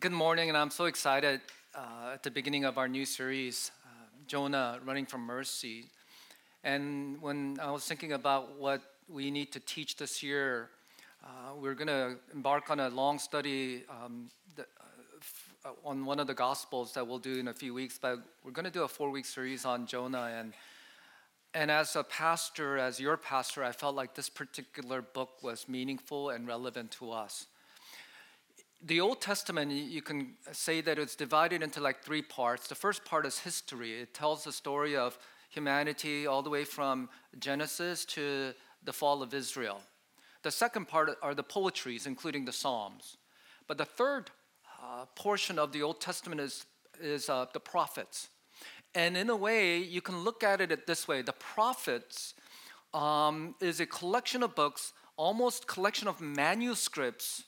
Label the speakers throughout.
Speaker 1: good morning, and I'm so excited uh, at the beginning of our new series, uh, Jonah Running from Mercy. And when I was thinking about what we need to teach this year, uh, we're going to embark on a long study um, uh, f- uh, on one of the Gospels that we'll do in a few weeks, but we're going to do a four week series on Jonah. And, and as a pastor, as your pastor, I felt like this particular book was meaningful and relevant to us the Old Testament, you can say that it's divided into like three parts. The first part is history, it tells the story of humanity all the way from Genesis to the fall of Israel. The second part are the poetries, including the Psalms. But the third uh, portion of the Old Testament is, is uh, the prophets. And in a way, you can look at it this way the prophets um, is a collection of books, almost collection of manuscripts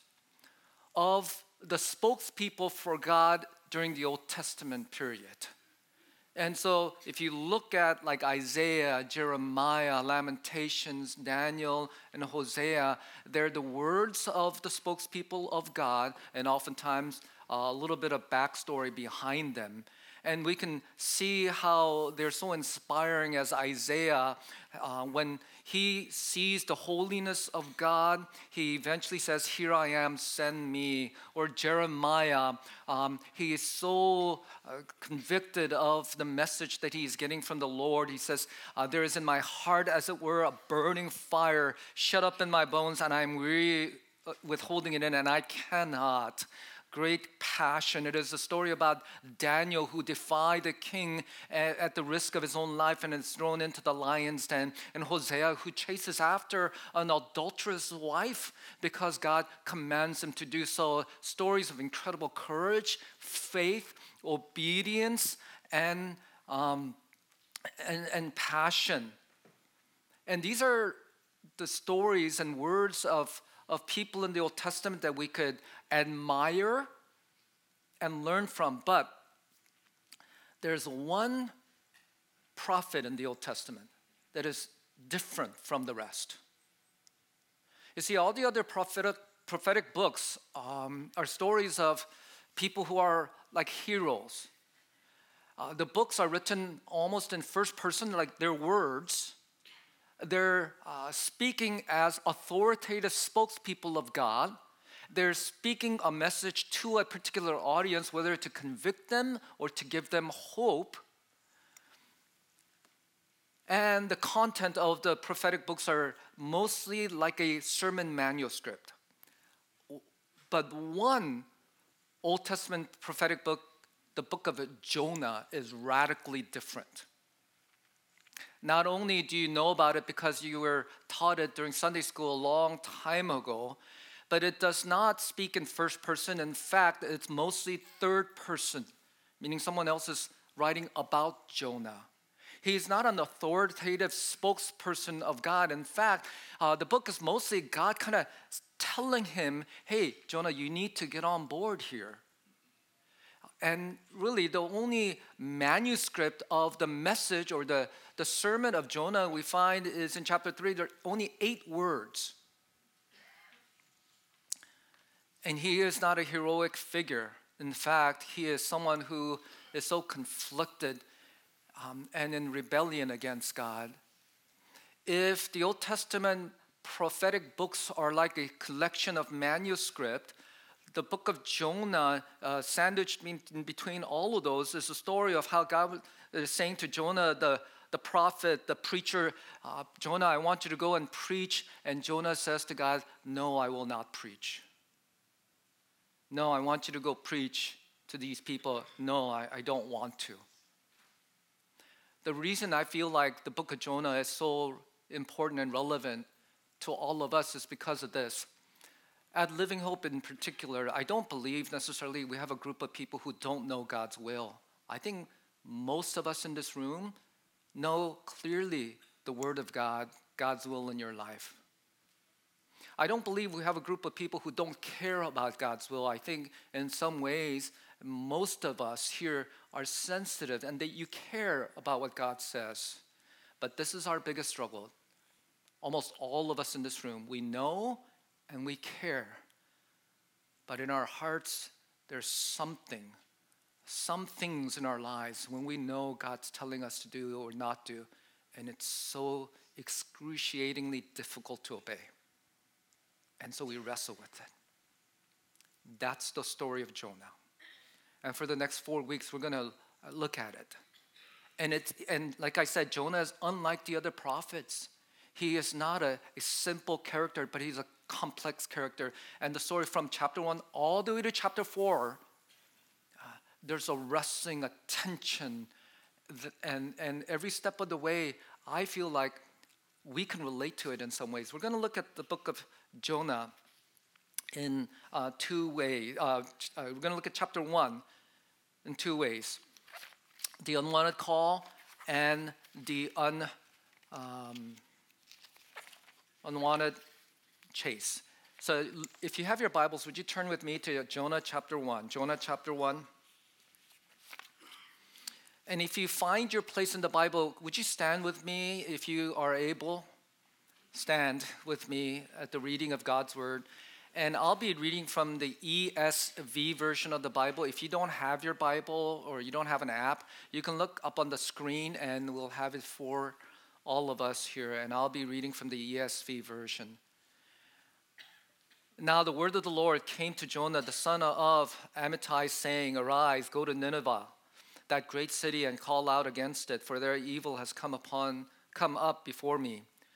Speaker 1: of the spokespeople for God during the Old Testament period. And so, if you look at like Isaiah, Jeremiah, Lamentations, Daniel, and Hosea, they're the words of the spokespeople of God, and oftentimes a little bit of backstory behind them and we can see how they're so inspiring as Isaiah, uh, when he sees the holiness of God, he eventually says, Here I am, send me. Or Jeremiah, um, he is so uh, convicted of the message that he's getting from the Lord. He says, uh, There is in my heart, as it were, a burning fire shut up in my bones, and I'm weary uh, withholding it in, and I cannot great passion. It is a story about Daniel who defied the king at, the risk of his own life and is thrown into the lion's den, and Hosea who chases after an adulterous wife because God commands him to do so. Stories of incredible courage, faith, obedience, and, um, and, and passion. And these are the stories and words of, of people in the Old Testament that we could admire and learn from. But there's one prophet in the Old Testament that is different from the rest. You see, all the other prophetic, prophetic books um, are stories of people who are like heroes. Uh, the books are written almost in first person, like their words. They're uh, speaking as authoritative spokespeople of God. They're speaking a message to a particular audience, whether to convict them or to give them hope. And the content of the prophetic books are mostly like a sermon manuscript. But one Old Testament prophetic book, the book of Jonah, is radically different. Not only do you know about it because you were taught it during Sunday school a long time ago, but it does not speak in first person. In fact, it's mostly third person, meaning someone else is writing about Jonah. He's not an authoritative spokesperson of God. In fact, uh, the book is mostly God kind of telling him, hey, Jonah, you need to get on board here. And really, the only manuscript of the message or the, the sermon of Jonah we find is in chapter 3. There are only eight words. And he is not a heroic figure. In fact, he is someone who is so conflicted um, and in rebellion against God. If the Old Testament prophetic books are like a collection of manuscript, the book of Jonah, uh, sandwiched in between all of those, is a story of how God is saying to Jonah, the, the prophet, the preacher, uh, Jonah, I want you to go and preach. And Jonah says to God, No, I will not preach. No, I want you to go preach to these people. No, I, I don't want to. The reason I feel like the book of Jonah is so important and relevant to all of us is because of this. At Living Hope in particular, I don't believe necessarily we have a group of people who don't know God's will. I think most of us in this room know clearly the Word of God, God's will in your life. I don't believe we have a group of people who don't care about God's will. I think in some ways, most of us here are sensitive and that you care about what God says. But this is our biggest struggle. Almost all of us in this room, we know and we care. But in our hearts, there's something, some things in our lives when we know God's telling us to do or not do, and it's so excruciatingly difficult to obey. And so we wrestle with it. That's the story of Jonah. And for the next four weeks, we're going to look at it. And, it's, and like I said, Jonah is unlike the other prophets. He is not a, a simple character, but he's a complex character. And the story from chapter one all the way to chapter four, uh, there's a wrestling, a tension. And, and every step of the way, I feel like we can relate to it in some ways. We're going to look at the book of Jonah in uh, two ways. Uh, uh, we're going to look at chapter one in two ways the unwanted call and the un, um, unwanted chase. So if you have your Bibles, would you turn with me to Jonah chapter 1? Jonah chapter 1. And if you find your place in the Bible, would you stand with me if you are able? Stand with me at the reading of God's word. And I'll be reading from the ESV version of the Bible. If you don't have your Bible or you don't have an app, you can look up on the screen and we'll have it for all of us here. And I'll be reading from the ESV version. Now the word of the Lord came to Jonah, the son of Amittai, saying, Arise, go to Nineveh, that great city, and call out against it, for their evil has come upon come up before me.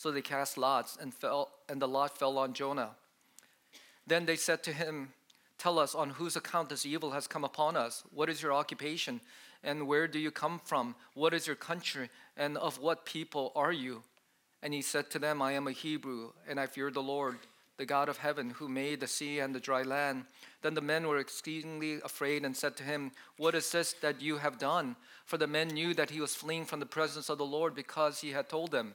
Speaker 1: So they cast lots, and, fell, and the lot fell on Jonah. Then they said to him, Tell us on whose account this evil has come upon us. What is your occupation? And where do you come from? What is your country? And of what people are you? And he said to them, I am a Hebrew, and I fear the Lord, the God of heaven, who made the sea and the dry land. Then the men were exceedingly afraid and said to him, What is this that you have done? For the men knew that he was fleeing from the presence of the Lord because he had told them.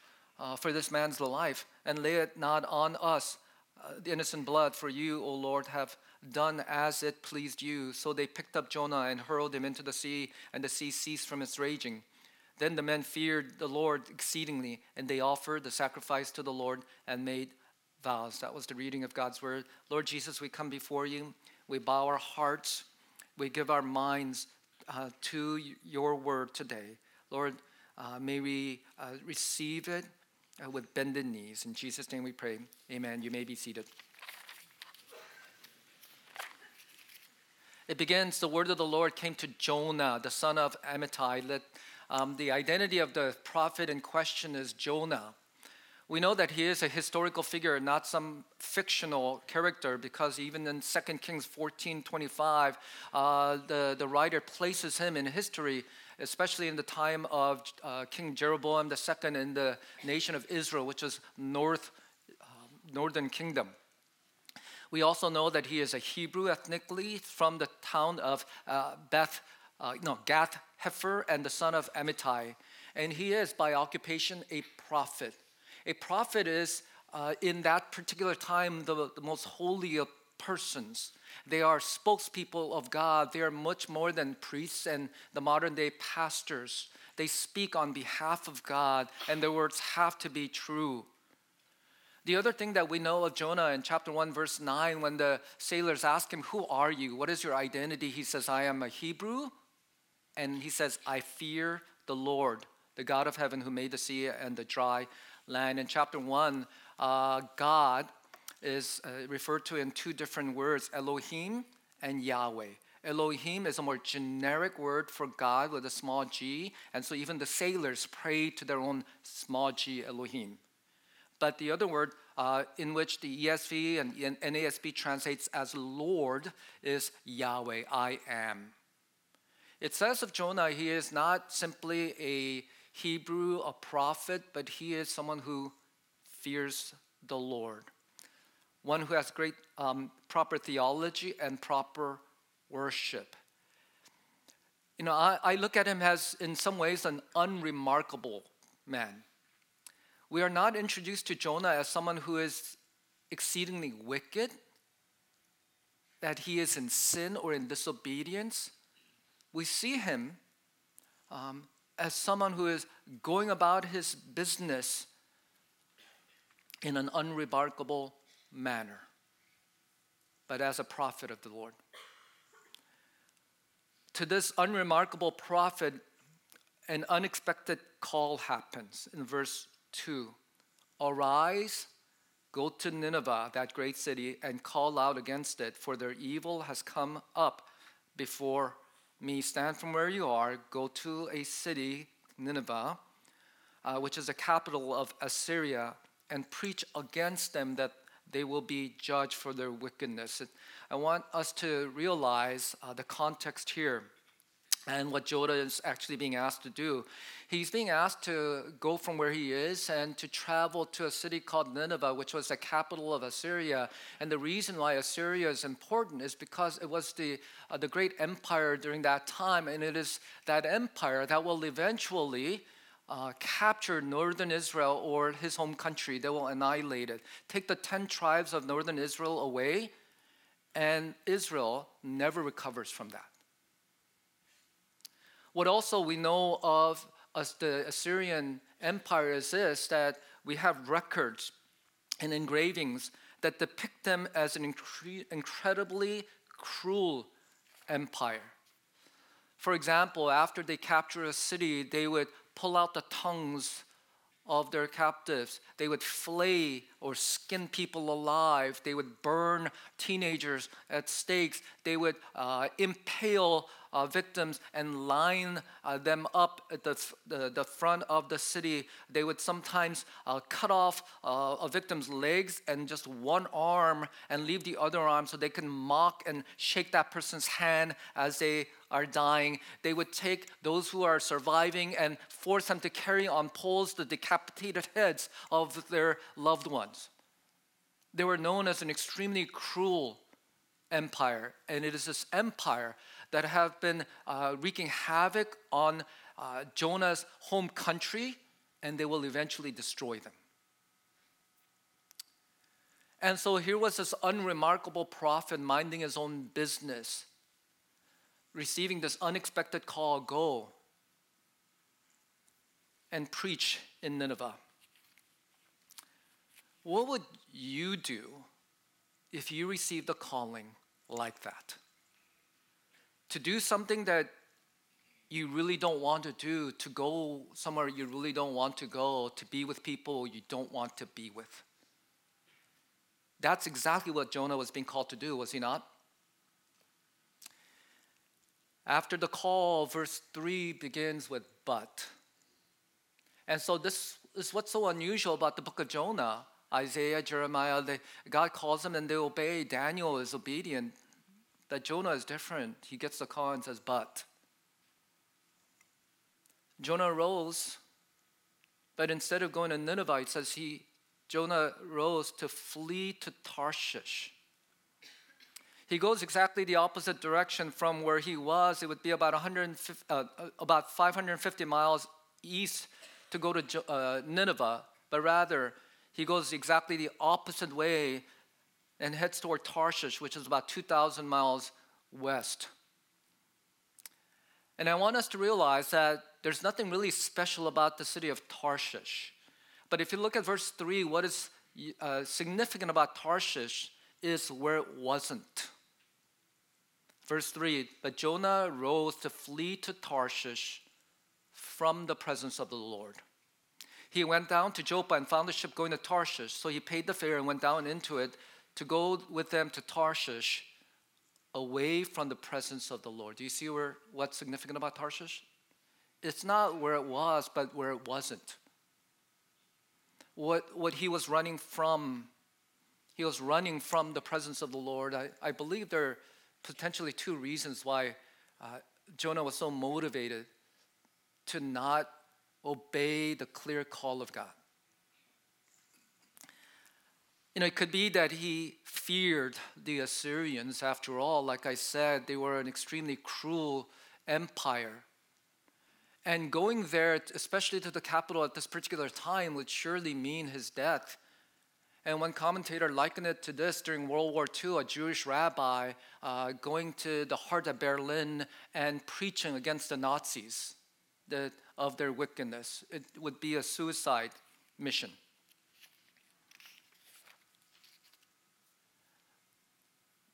Speaker 1: uh, for this man's life, and lay it not on us, uh, the innocent blood, for you, O Lord, have done as it pleased you. So they picked up Jonah and hurled him into the sea, and the sea ceased from its raging. Then the men feared the Lord exceedingly, and they offered the sacrifice to the Lord and made vows. That was the reading of God's word. Lord Jesus, we come before you. We bow our hearts. We give our minds uh, to your word today. Lord, uh, may we uh, receive it uh, with bended knees. In Jesus' name we pray. Amen. You may be seated. It begins, the word of the Lord came to Jonah, the son of Amittai. That, um, the identity of the prophet in question is Jonah. We know that he is a historical figure, not some fictional character, because even in 2 Kings 14 25, uh, the, the writer places him in history especially in the time of uh, King Jeroboam II in the nation of Israel, which is north, uh, northern kingdom. We also know that he is a Hebrew ethnically from the town of uh, Beth, uh, no, Gath Hepher, and the son of Amittai. And he is, by occupation, a prophet. A prophet is, uh, in that particular time, the, the most holy of persons. They are spokespeople of God. They are much more than priests and the modern day pastors. They speak on behalf of God, and their words have to be true. The other thing that we know of Jonah in chapter 1, verse 9, when the sailors ask him, Who are you? What is your identity? He says, I am a Hebrew. And he says, I fear the Lord, the God of heaven who made the sea and the dry land. In chapter 1, uh, God is uh, referred to in two different words Elohim and Yahweh. Elohim is a more generic word for God with a small g, and so even the sailors pray to their own small g Elohim. But the other word, uh, in which the ESV and NASB translates as Lord, is Yahweh, I am. It says of Jonah, he is not simply a Hebrew, a prophet, but he is someone who fears the Lord, one who has great um, proper theology and proper worship. You know, I, I look at him as, in some ways, an unremarkable man. We are not introduced to Jonah as someone who is exceedingly wicked, that he is in sin or in disobedience. We see him um, as someone who is going about his business in an unremarkable manner, but as a prophet of the Lord. To this unremarkable prophet, an unexpected call happens in verse 2 Arise, go to Nineveh, that great city, and call out against it, for their evil has come up before me. Stand from where you are, go to a city, Nineveh, uh, which is the capital of Assyria, and preach against them that they will be judged for their wickedness. I want us to realize uh, the context here and what Jonah is actually being asked to do. He's being asked to go from where he is and to travel to a city called Nineveh, which was the capital of Assyria. And the reason why Assyria is important is because it was the, uh, the great empire during that time, and it is that empire that will eventually. Uh, capture northern Israel or his home country, they will annihilate it. Take the 10 tribes of northern Israel away, and Israel never recovers from that. What also we know of as the Assyrian Empire is this that we have records and engravings that depict them as an incre- incredibly cruel empire. For example, after they capture a city, they would pull out the tongues of their captives. They would flay or skin people alive. They would burn teenagers at stakes. They would uh, impale uh, victims and line uh, them up at the, the, the, front of the city. They would sometimes uh, cut off uh, a victim's legs and just one arm and leave the other arm so they can mock and shake that person's hand as they are dying. They would take those who are surviving and force them to carry on poles the decapitated heads of their loved ones. They were known as an extremely cruel empire, and it is this empire that have been uh, wreaking havoc on uh, Jonah's home country, and they will eventually destroy them. And so here was this unremarkable prophet minding his own business, receiving this unexpected call go and preach in Nineveh. What would you do if you received a calling like that? To do something that you really don't want to do, to go somewhere you really don't want to go, to be with people you don't want to be with. That's exactly what Jonah was being called to do, was he not? After the call, verse 3 begins with but. And so, this is what's so unusual about the book of Jonah. Isaiah, Jeremiah, they, God calls them and they obey. Daniel is obedient that Jonah is different. He gets the call and says, But. Jonah rose, but instead of going to Nineveh, it says he, Jonah rose to flee to Tarshish. He goes exactly the opposite direction from where he was. It would be about, 150, uh, about 550 miles east to go to uh, Nineveh, but rather he goes exactly the opposite way and heads toward Tarshish, which is about 2,000 miles west. And I want us to realize that there's nothing really special about the city of Tarshish. But if you look at verse 3, what is uh, significant about Tarshish is where it wasn't. Verse 3 But Jonah rose to flee to Tarshish from the presence of the Lord. He went down to Joppa and found a ship going to Tarshish. So he paid the fare and went down into it to go with them to Tarshish away from the presence of the Lord. Do you see where, what's significant about Tarshish? It's not where it was, but where it wasn't. What, what he was running from, he was running from the presence of the Lord. I, I believe there are potentially two reasons why uh, Jonah was so motivated to not obey the clear call of God. You know, it could be that he feared the Assyrians. After all, like I said, they were an extremely cruel empire. And going there, especially to the capital at this particular time, would surely mean his death. And one commentator likened it to this during World War II a Jewish rabbi uh, going to the heart of Berlin and preaching against the Nazis the, of their wickedness. It would be a suicide mission.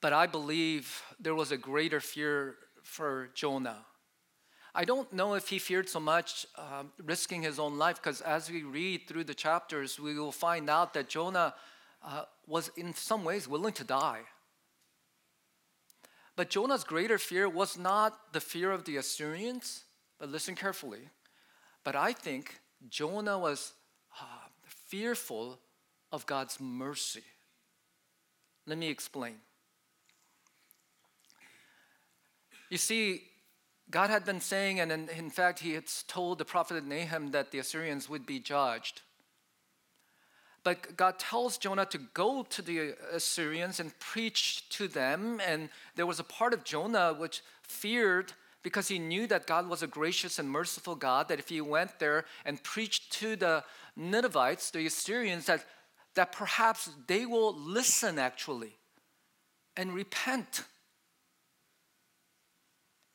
Speaker 1: But I believe there was a greater fear for Jonah. I don't know if he feared so much um, risking his own life, because as we read through the chapters, we will find out that Jonah uh, was in some ways willing to die. But Jonah's greater fear was not the fear of the Assyrians, but listen carefully. But I think Jonah was uh, fearful of God's mercy. Let me explain. You see, God had been saying, and in, fact, He had told the prophet Nahum that the Assyrians would be judged. But God tells Jonah to go to the Assyrians and preach to them. And there was a part of Jonah which feared because he knew that God was a gracious and merciful God, that if he went there and preached to the Ninevites, the Assyrians, that, that perhaps they will listen actually and repent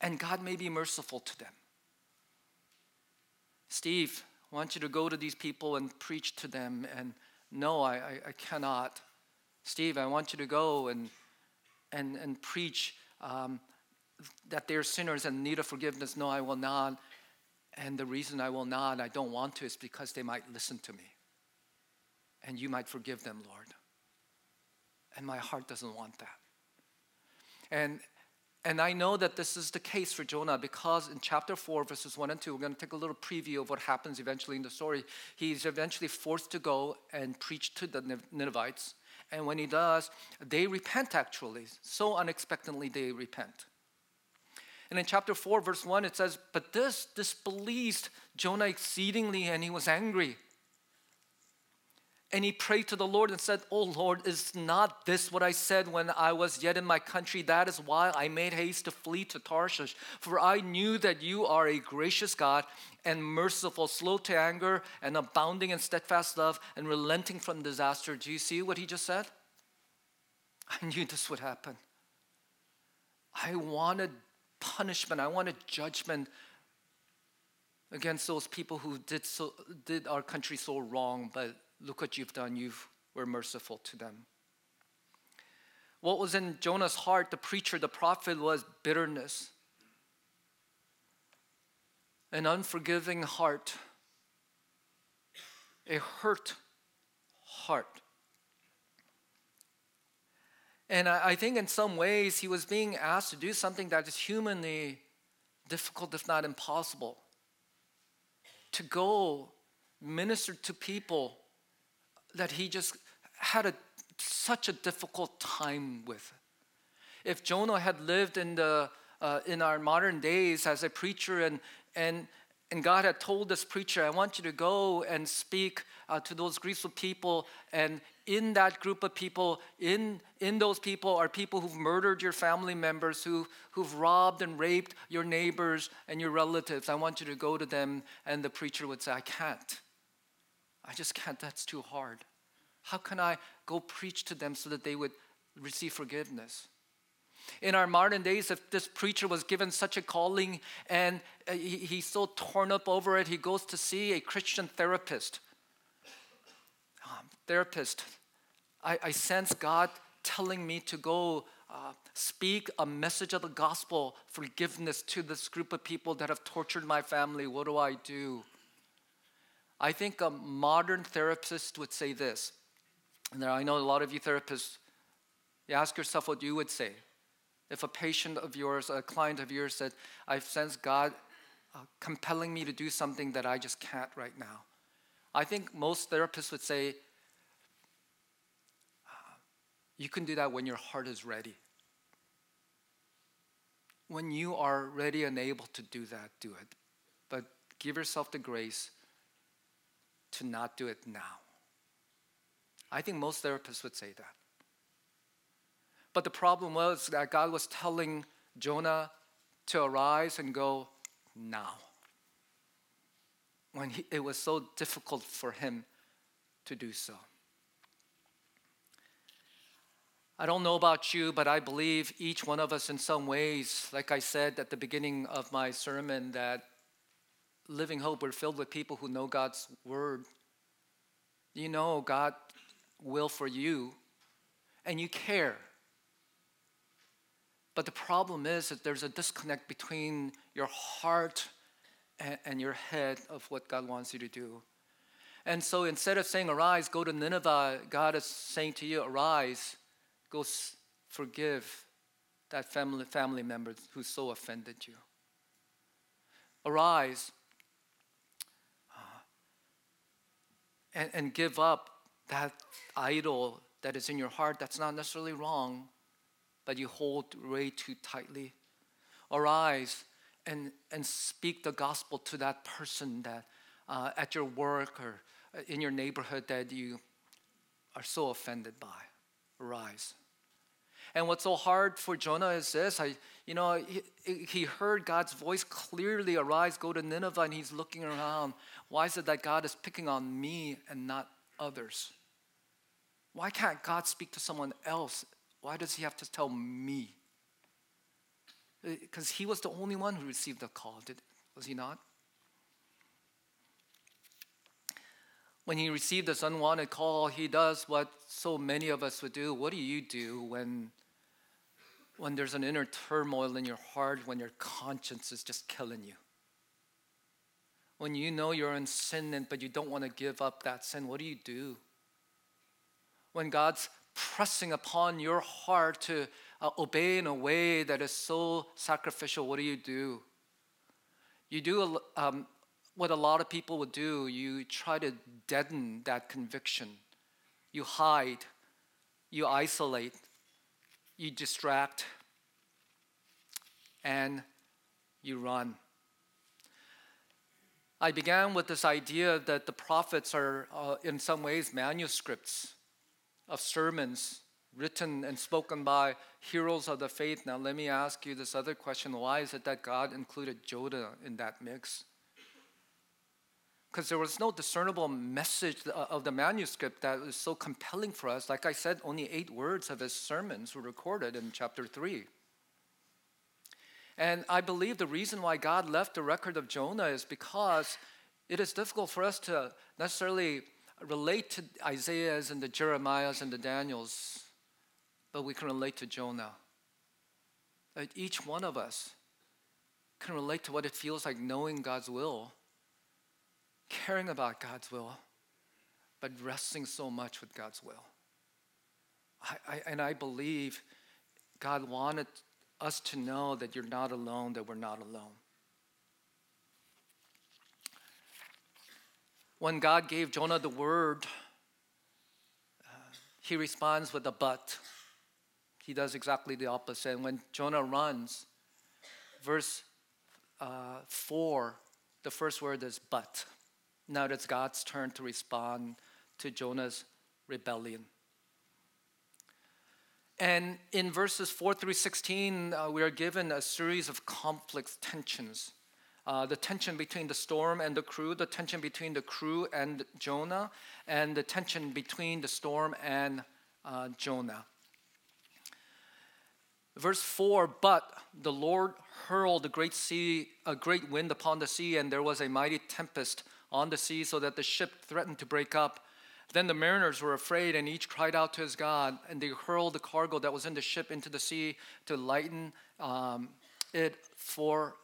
Speaker 1: and God may be merciful to them. Steve, I want you to go to these people and preach to them. And no, I, I, I cannot. Steve, I want you to go and, and, and preach um, that they're sinners and need of forgiveness. No, I will not. And the reason I will not, I don't want to, is because they might listen to me. And you might forgive them, Lord. And my heart doesn't want that. And, and I know that this is the case for Jonah because in chapter 4, verses 1 and 2, we're going to take a little preview of what happens eventually in the story. He's eventually forced to go and preach to the Ninevites. And when he does, they repent actually. So unexpectedly, they repent. And in chapter 4, verse 1, it says, But this displeased Jonah exceedingly, and he was angry. And he prayed to the Lord and said, Oh Lord, is not this what I said when I was yet in my country? That is why I made haste to flee to Tarshish. For I knew that you are a gracious God and merciful, slow to anger, and abounding in steadfast love, and relenting from disaster. Do you see what he just said? I knew this would happen. I wanted punishment, I wanted judgment against those people who did, so, did our country so wrong, but Look what you've done. You were merciful to them. What was in Jonah's heart, the preacher, the prophet, was bitterness, an unforgiving heart, a hurt heart. And I think in some ways he was being asked to do something that is humanly difficult, if not impossible. To go minister to people that he just had a, such a difficult time with. If Jonah had lived in, the, uh, in our modern days as a preacher and, and, and God had told this preacher, I want you to go and speak uh, to those groups people. And in that group of people, in, in those people are people who've murdered your family members, who, who've robbed and raped your neighbors and your relatives. I want you to go to them. And the preacher would say, I can't. I just can't, that's too hard. How can I go preach to them so that they would receive forgiveness? In our modern days, if this preacher was given such a calling and uh, he, he's so torn up over it, he goes to see a Christian therapist. Um, therapist, I, I sense God telling me to go uh, speak a message of the gospel, forgiveness to this group of people that have tortured my family. What do I do? I think a modern therapist would say this. And I know a lot of you therapists, you ask yourself what you would say. If a patient of yours, a client of yours said, I sense God uh, compelling me to do something that I just can't right now. I think most therapists would say, you can do that when your heart is ready. When you are ready and able to do that, do it. But give yourself the grace to not do it now. I think most therapists would say that. But the problem was that God was telling Jonah to arise and go now. When he, it was so difficult for him to do so. I don't know about you, but I believe each one of us, in some ways, like I said at the beginning of my sermon, that Living Hope, we're filled with people who know God's Word. You know God will for you, and you care. But the problem is that there's a disconnect between your heart and, your head of what God wants you to do. And so instead of saying, Arise, go to Nineveh, God is saying to you, Arise Go forgive that family, family member who so offended you. Arise and, and give up that idol that is in your heart that's not necessarily wrong, but you hold way too tightly. Arise and, and speak the gospel to that person that uh, at your work or in your neighborhood that you are so offended by. Arise. And what's so hard for Jonah is this I, you know, he, he heard God's voice clearly arise, go to Nineveh, and he's looking around. Why is it that God is picking on me and not others? Why can't God speak to someone else? Why does he have to tell me? Uh, because he was the only one who received the call, did, was he not? When he received this unwanted call, he does what so many of us would do. What do you do when when there's an inner turmoil in your heart, when your conscience is just killing you. When you know you're in sin, but you don't want to give up that sin, what do you do? When God's pressing upon your heart to uh, obey in a way that is so sacrificial, what do you do? You do um, what a lot of people would do you try to deaden that conviction, you hide, you isolate, you distract, and you run. I began with this idea that the prophets are, uh, in some ways, manuscripts of sermons written and spoken by heroes of the faith. Now, let me ask you this other question why is it that God included Jonah in that mix? Because there was no discernible message uh, of the manuscript that was so compelling for us. Like I said, only eight words of his sermons were recorded in chapter 3. And I believe the reason why God left the record of Jonah is because it is difficult for us to necessarily relate to Isaiah's and the Jeremiah's and the Daniels, but we can relate to Jonah. Each one of us can relate to what it feels like knowing God's will caring about God's will, but wrestling so much with God's will. I, I, and I believe God wanted us to know that you're not alone, that we're not alone. When God gave Jonah the word, uh, he responds with a but. He does exactly the opposite. And when Jonah runs, verse uh, 4, the first word is but. Now it's God's turn to respond to Jonah's rebellion. And in verses 4 through 16, uh, we are given a series of conflicts, tensions. Uh, the tension between the storm and the crew, the tension between the crew and Jonah, and the tension between the storm and uh, Jonah. Verse 4 But the Lord hurled a great sea, a great wind upon the sea, and there was a mighty tempest on the sea, so that the ship threatened to break up. Then the mariners were afraid, and each cried out to his God, and they hurled the cargo that was in the ship into the sea to lighten um, it for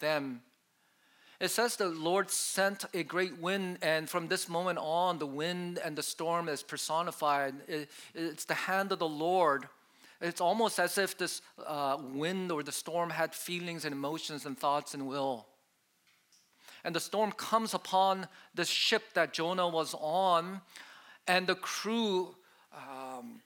Speaker 1: them. It says the Lord sent a great wind, and from this moment on, the wind and the storm is personified. It, it's the hand of the Lord. It's almost as if this uh, wind or the storm had feelings and emotions and thoughts and will. And the storm comes upon the ship that Jonah was on, and the crew um,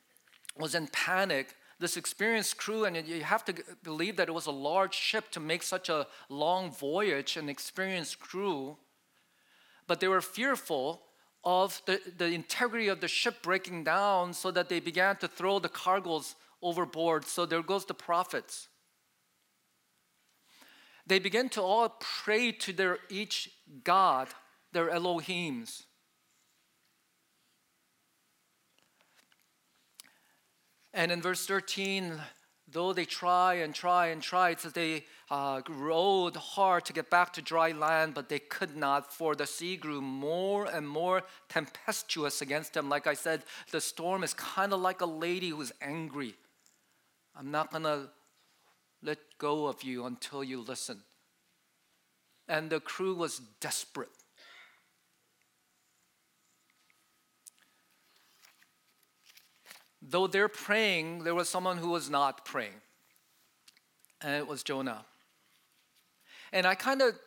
Speaker 1: was in panic. This experienced crew, and you have to believe that it was a large ship to make such a long voyage, an experienced crew. But they were fearful of the, the integrity of the ship breaking down, so that they began to throw the cargoes overboard. So there goes the profits. They began to all pray to their each God, their Elohims. And in verse 13, though they try and try and try, it says they uh, rowed hard to get back to dry land, but they could not, for the sea grew more and more tempestuous against them. Like I said, the storm is kind of like a lady who's angry. I'm not going to let go of you until you listen. And the crew was desperate. Though they're praying, there was someone who was not praying, and it was Jonah. And I kind of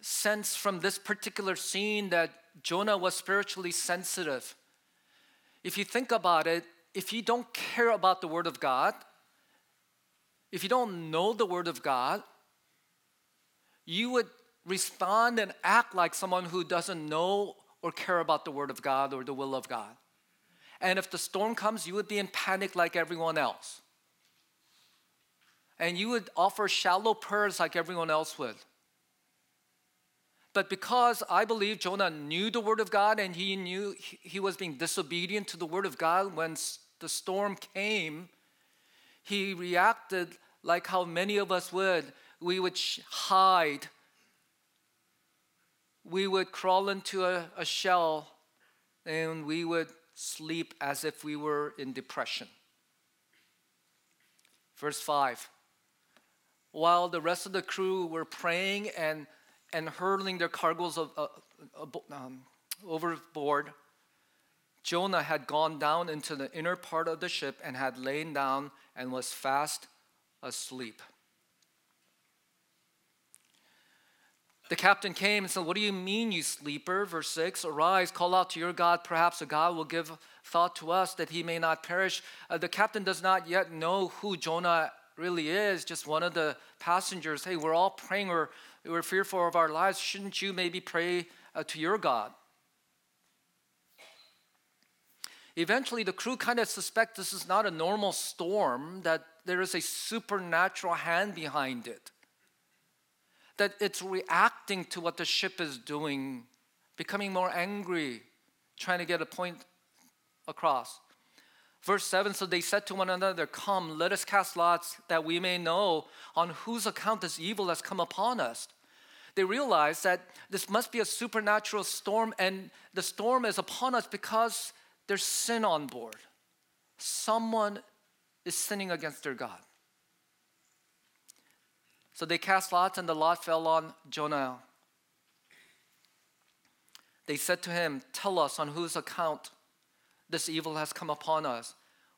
Speaker 1: sense from this particular scene that Jonah was spiritually sensitive. If you think about it, if you don't care about the Word of God, if you don't know the Word of God, you would respond and act like someone who doesn't know or care about the Word of God or the will of God. And if the storm comes, you would be in panic like everyone else. And you would offer shallow prayers like everyone else would. But because I believe Jonah knew the word of God and he knew he was being disobedient to the word of God when the storm came, he reacted like how many of us would. We would hide, we would crawl into a, a shell, and we would sleep as if we were in depression. Verse 5 While the rest of the crew were praying and, and hurling their cargoes of, uh, um, overboard, Jonah had gone down into the inner part of the ship and had lain down and was fast asleep. The captain came and said, What do you mean, you sleeper? Verse 6 Arise, call out to your God. Perhaps a God will give thought to us that he may not perish. Uh, the captain does not yet know who Jonah really is, just one of the passengers. Hey, we're all praying, we're, we're fearful of our lives. Shouldn't you maybe pray uh, to your God? Eventually, the crew kind of suspect this is not a normal storm, that there is a supernatural hand behind it that it's reacting to what the ship is doing, becoming more angry, trying to get a point across. Verse 7 So they said to one another, Come, let us cast lots that we may know on whose account this evil has come upon us. They realized that this must be a supernatural storm, and the storm is upon us because there's sin on board. Someone is sinning against their God. So they cast lots, and the lot fell on Jonah. They said to him, Tell us on whose account this evil has come upon us.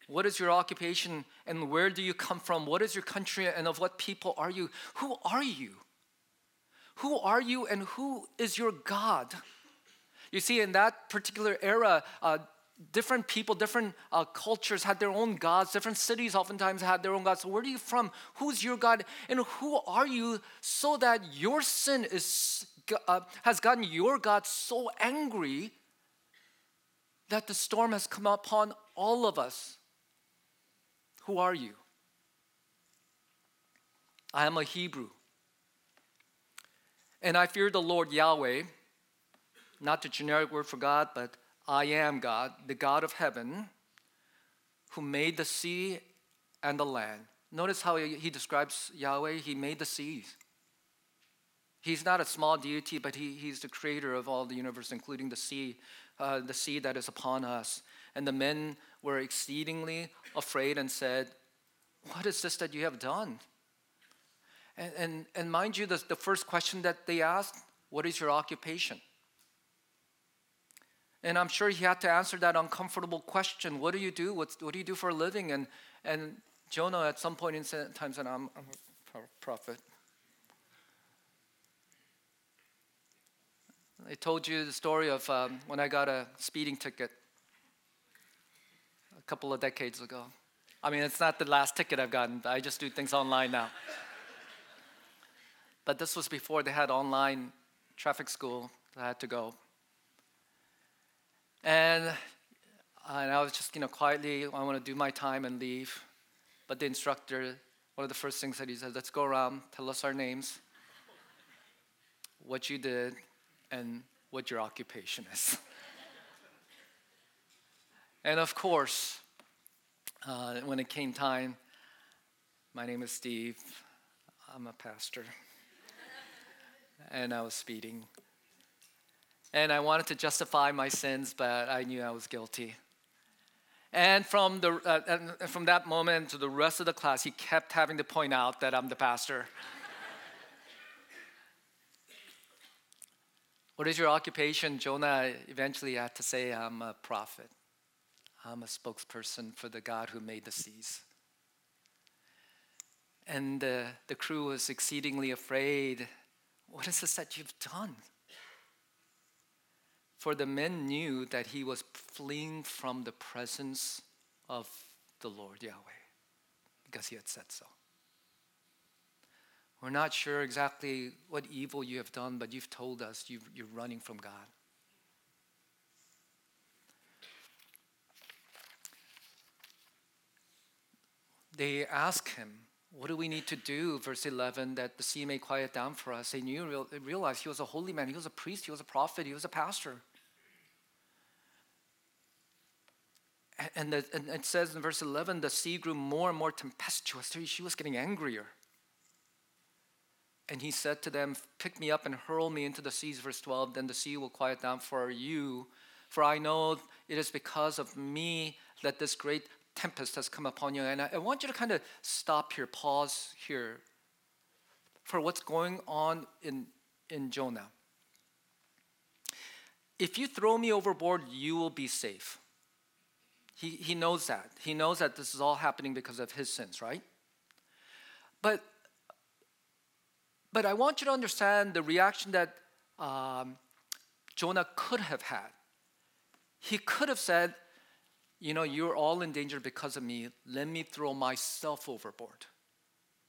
Speaker 1: What is your occupation and where do you come from? What is your country and of what people are you? Who are you? Who are you and who is your God? You see, in that particular era, uh, different people, different uh, cultures had their own gods. Different cities oftentimes had their own gods. So, where are you from? Who's your God? And who are you so that your sin is, uh, has gotten your God so angry that the storm has come upon all of us? Who are you? I am a Hebrew. And I fear the Lord Yahweh, not the generic word for God, but I am God, the God of heaven, who made the sea and the land. Notice how he, describes Yahweh. He made the seas. He's not a small deity, but he, he's the creator of all the universe, including the sea, uh, the sea that is upon us. And the men were exceedingly afraid and said, What is this that you have done? And, and, and mind you, the, the first question that they asked, What is your occupation? And I'm sure he had to answer that uncomfortable question What do you do? What's, what do you do for a living? And, and Jonah, at some point in time, said, I'm, I'm a prophet. I told you the story of um, when I got a speeding ticket a couple of decades ago. I mean, it's not the last ticket I've gotten, I just do things online now. but this was before they had online traffic school I had to go. And, and I was just, you know, quietly, I want to do my time and leave. But the instructor, one of the first things that he said, let's go around, tell us our names, what you did, and what your occupation is. and of course, uh, when it came time, my name is Steve. I'm a pastor. and I was speeding. And I wanted to justify my sins, but I knew I was guilty. And from, the, uh, and from that moment to the rest of the class, he kept having to point out that I'm the pastor. What is your occupation? Jonah eventually had to say, I'm a prophet. I'm a spokesperson for the God who made the seas. And the, the crew was exceedingly afraid. What is this that you've done? For the men knew that he was fleeing from the presence of the Lord Yahweh because he had said so. We're not sure exactly what evil you have done, but you've told us you are running from God. They ask him, What do we need to do? Verse 11, that the sea may quiet down for us. They knew, realized he was a holy man, he was a priest, he was a prophet, he was a pastor. And, the, and it says in verse 11, the sea grew more and more tempestuous. She was getting angrier. And he said to them, Pick me up and hurl me into the seas, verse 12, then the sea will quiet down for you. For I know it is because of me that this great tempest has come upon you. And I, I want you to kind of stop here, pause here for what's going on in, in Jonah. If you throw me overboard, you will be safe. He, he knows that. He knows that this is all happening because of his sins, right? But but I want you to understand the reaction that um, Jonah could have had. He could have said, You know, you're all in danger because of me. Let me throw myself overboard.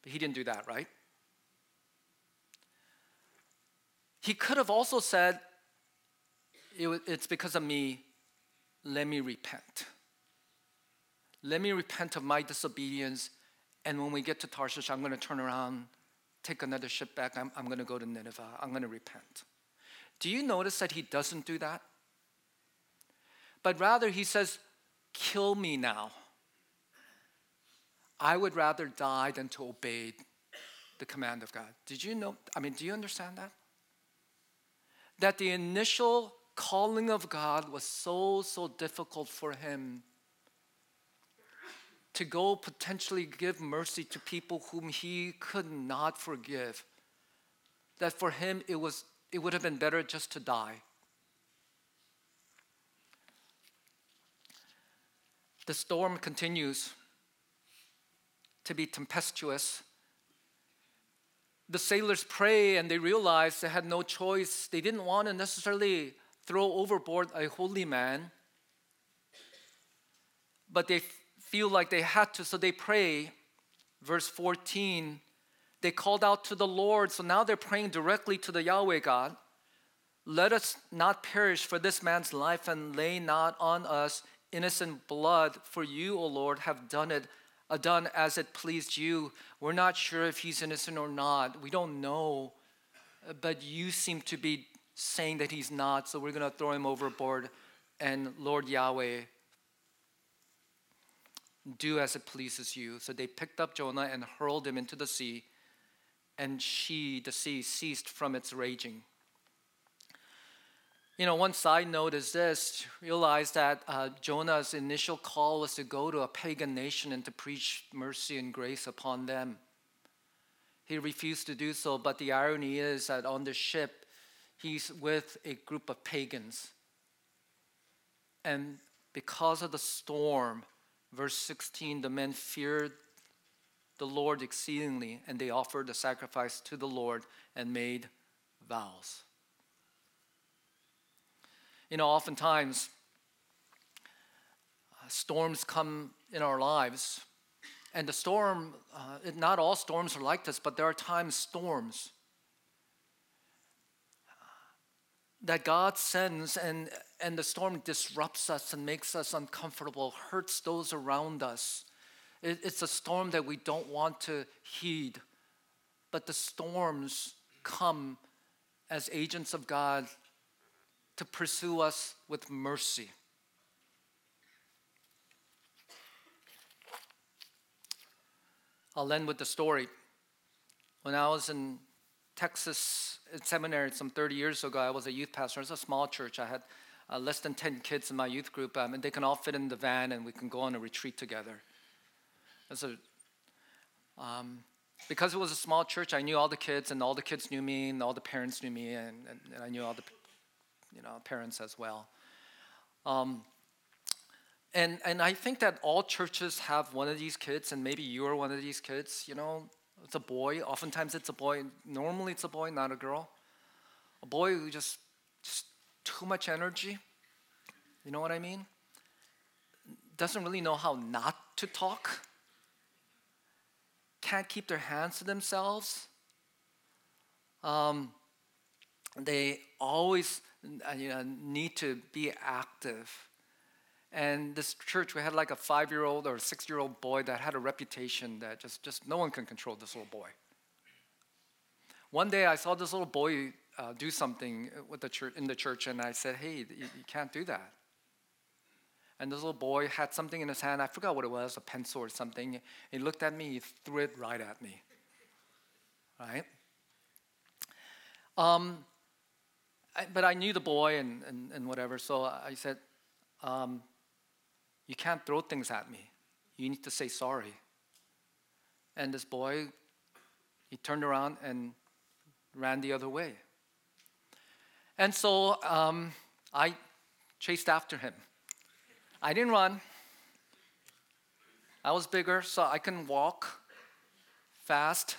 Speaker 1: But he didn't do that, right? He could have also said, It's because of me. Let me repent. Let me repent of my disobedience. And when we get to Tarshish, I'm going to turn around take another ship back. I'm, I'm going to go to Nineveh. I'm going to repent. Do you notice that he doesn't do that? But rather, he says, Kill me now. I would rather die than to obey the command of God. Did you know? I mean, do you understand that? That the initial calling of God was so, so difficult for him to go potentially give mercy to people whom he could not forgive. That for him it was it would have been better just to die. The storm continues to be tempestuous. The sailors pray and they realize they had no choice. They didn't want to necessarily throw overboard a holy man, but they feel like they had to, so they pray. Verse 14, they called out to the Lord, so now they're praying directly to the Yahweh God. Let us not perish for this man's life and lay not on us innocent blood, for you, O Lord, have done it, uh, done as it pleased you. We're not sure if he's innocent or not. We don't know, but you seem to be saying that he's not, so we're going to throw him overboard. And Lord Yahweh, do as it pleases you. So they picked up Jonah and hurled him into the sea, and she, the sea, ceased from its raging. You know, one side note is this realize that uh, Jonah's initial call was to go to a pagan nation and to preach mercy and grace upon them. He refused to do so, but the irony is that on the ship, he's with a group of pagans. And because of the storm, verse 16, the men feared the Lord exceedingly, and they offered a sacrifice to the Lord and made vows. You know, oftentimes, uh, storms come in our lives and the storm, uh, not all storms are like this, but there are times storms that God sends, and, and the storm disrupts us and makes us uncomfortable, hurts those around us. It, it's a storm that we don't want to heed, but the storms come as agents of God to pursue us with mercy. I'll end with the story. When I was in Texas seminary some 30 years ago, I was a youth pastor. It was a small church. I had uh, less than 10 kids in my youth group, um, and they can all fit in the van, and we can go on a retreat together. A, um, because it was a small church, I knew all the kids, and all the kids knew me, and all the parents knew me, and, and, and I knew all the you know, parents as well. Um, and, and I think that all churches have one of these kids, and maybe you are one of these kids. You know, it's a boy. Oftentimes it's a boy. Normally it's a boy, not a girl. A boy who just, just too much energy. You know what I mean? Doesn't really know how not to talk. Can't keep their hands to themselves. Um, they always uh, you know, need to be active and this church, we had like a five year old or six year old boy that had a reputation that just, just no one can control this little boy. One day I saw this little boy uh, do something with the church, in the church, and I said, Hey, you, you can't do that. And this little boy had something in his hand. I forgot what it was, a pencil or something. He looked at me, he threw it right at me. Right? Um, I, but I knew the boy and, and, and whatever, so I said, um, you can't throw things at me. You need to say sorry. And this boy, he turned around and ran the other way. And so um, I chased after him. I didn't run. I was bigger, so I can walk fast.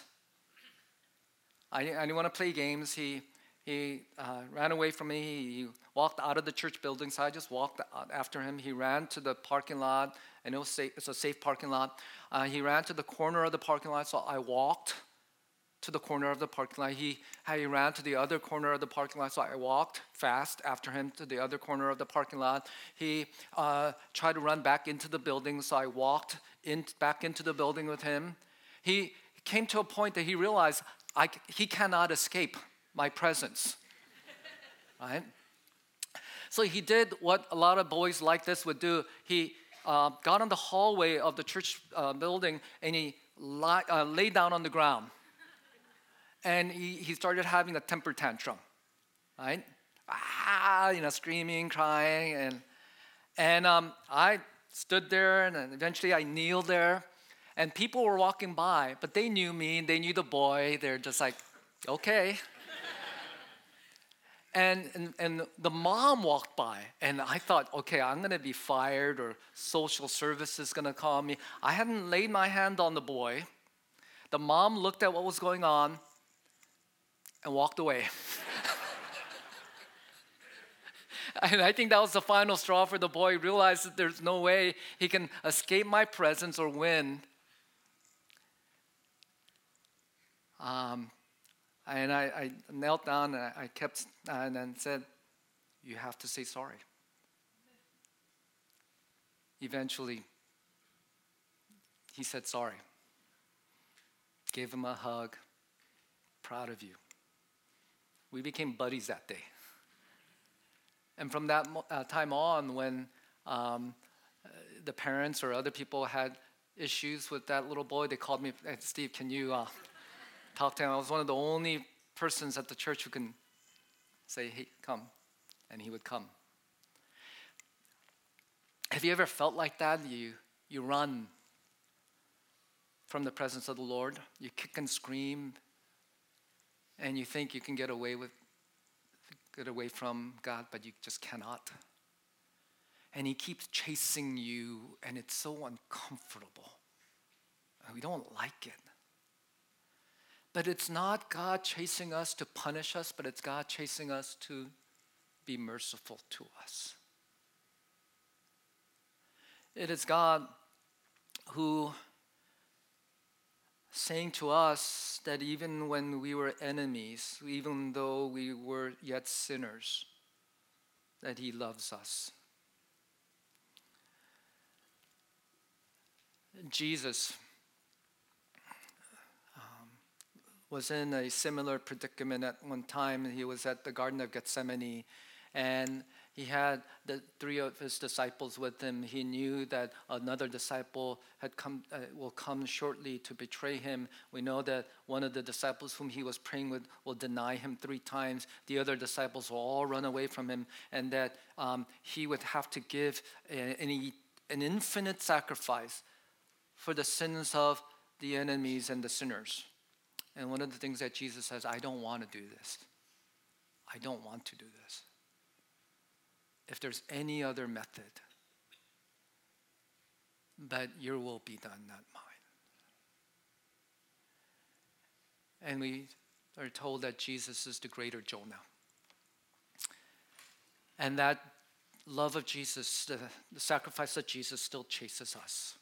Speaker 1: I, I didn't want to play games. He, he uh, ran away from me. He walked out of the church building, so I just walked after him. He ran to the parking lot, and it was safe, it's a safe parking lot. Uh, he ran to the corner of the parking lot, so I walked to the corner of the parking lot. He, he ran to the other corner of the parking lot, so I walked fast after him to the other corner of the parking lot. He uh, tried to run back into the building, so I walked in, back into the building with him. He came to a point that he realized I, he cannot escape my presence. right? So he did what a lot of boys like this would do. He uh, got on the hallway of the church uh, building and he li- uh, laid down on the ground. And he, he started having a temper tantrum, right? Ah, you know, screaming, crying. And, and um, I stood there and eventually I kneeled there. And people were walking by, but they knew me and they knew the boy. They're just like, okay, and, and, and the mom walked by, and I thought, okay, I'm gonna be fired, or social services gonna call me. I hadn't laid my hand on the boy. The mom looked at what was going on and walked away. and I think that was the final straw for the boy. He realized that there's no way he can escape my presence or win. Um, and I, I knelt down and I kept and then said, You have to say sorry. Eventually, he said sorry. Gave him a hug. Proud of you. We became buddies that day. And from that uh, time on, when um, the parents or other people had issues with that little boy, they called me, Steve, can you uh, talk to him? I was one of the only persons at the church who can say, hey, come. And he would come. Have you ever felt like that? You, you run from the presence of the Lord, you kick and scream, and you think you can get away with get away from God, but you just cannot. And He keeps chasing you, and it's so uncomfortable. We don't like it. But it's not God chasing us to punish us, but it's God chasing us to be merciful to us. It is God who saying to us that even when we were enemies, even though we were yet sinners, that He loves us. Jesus um, was in a similar predicament at one time. He was at the Garden of Gethsemane, and he had the three of his disciples with him. He knew that another disciple had come, uh, will come shortly to betray him. We know that one of the disciples whom he was praying with will deny him three times. The other disciples will all run away from him, and that um, he would have to give a, an, an infinite sacrifice for the sins of the enemies and the sinners. And one of the things that Jesus says, I don't want to do this. I don't want to do this if there's any other method. But your will be done, not mine. And we are told that Jesus is the greater Jonah. And that love of Jesus, the, the sacrifice of Jesus, still chases us.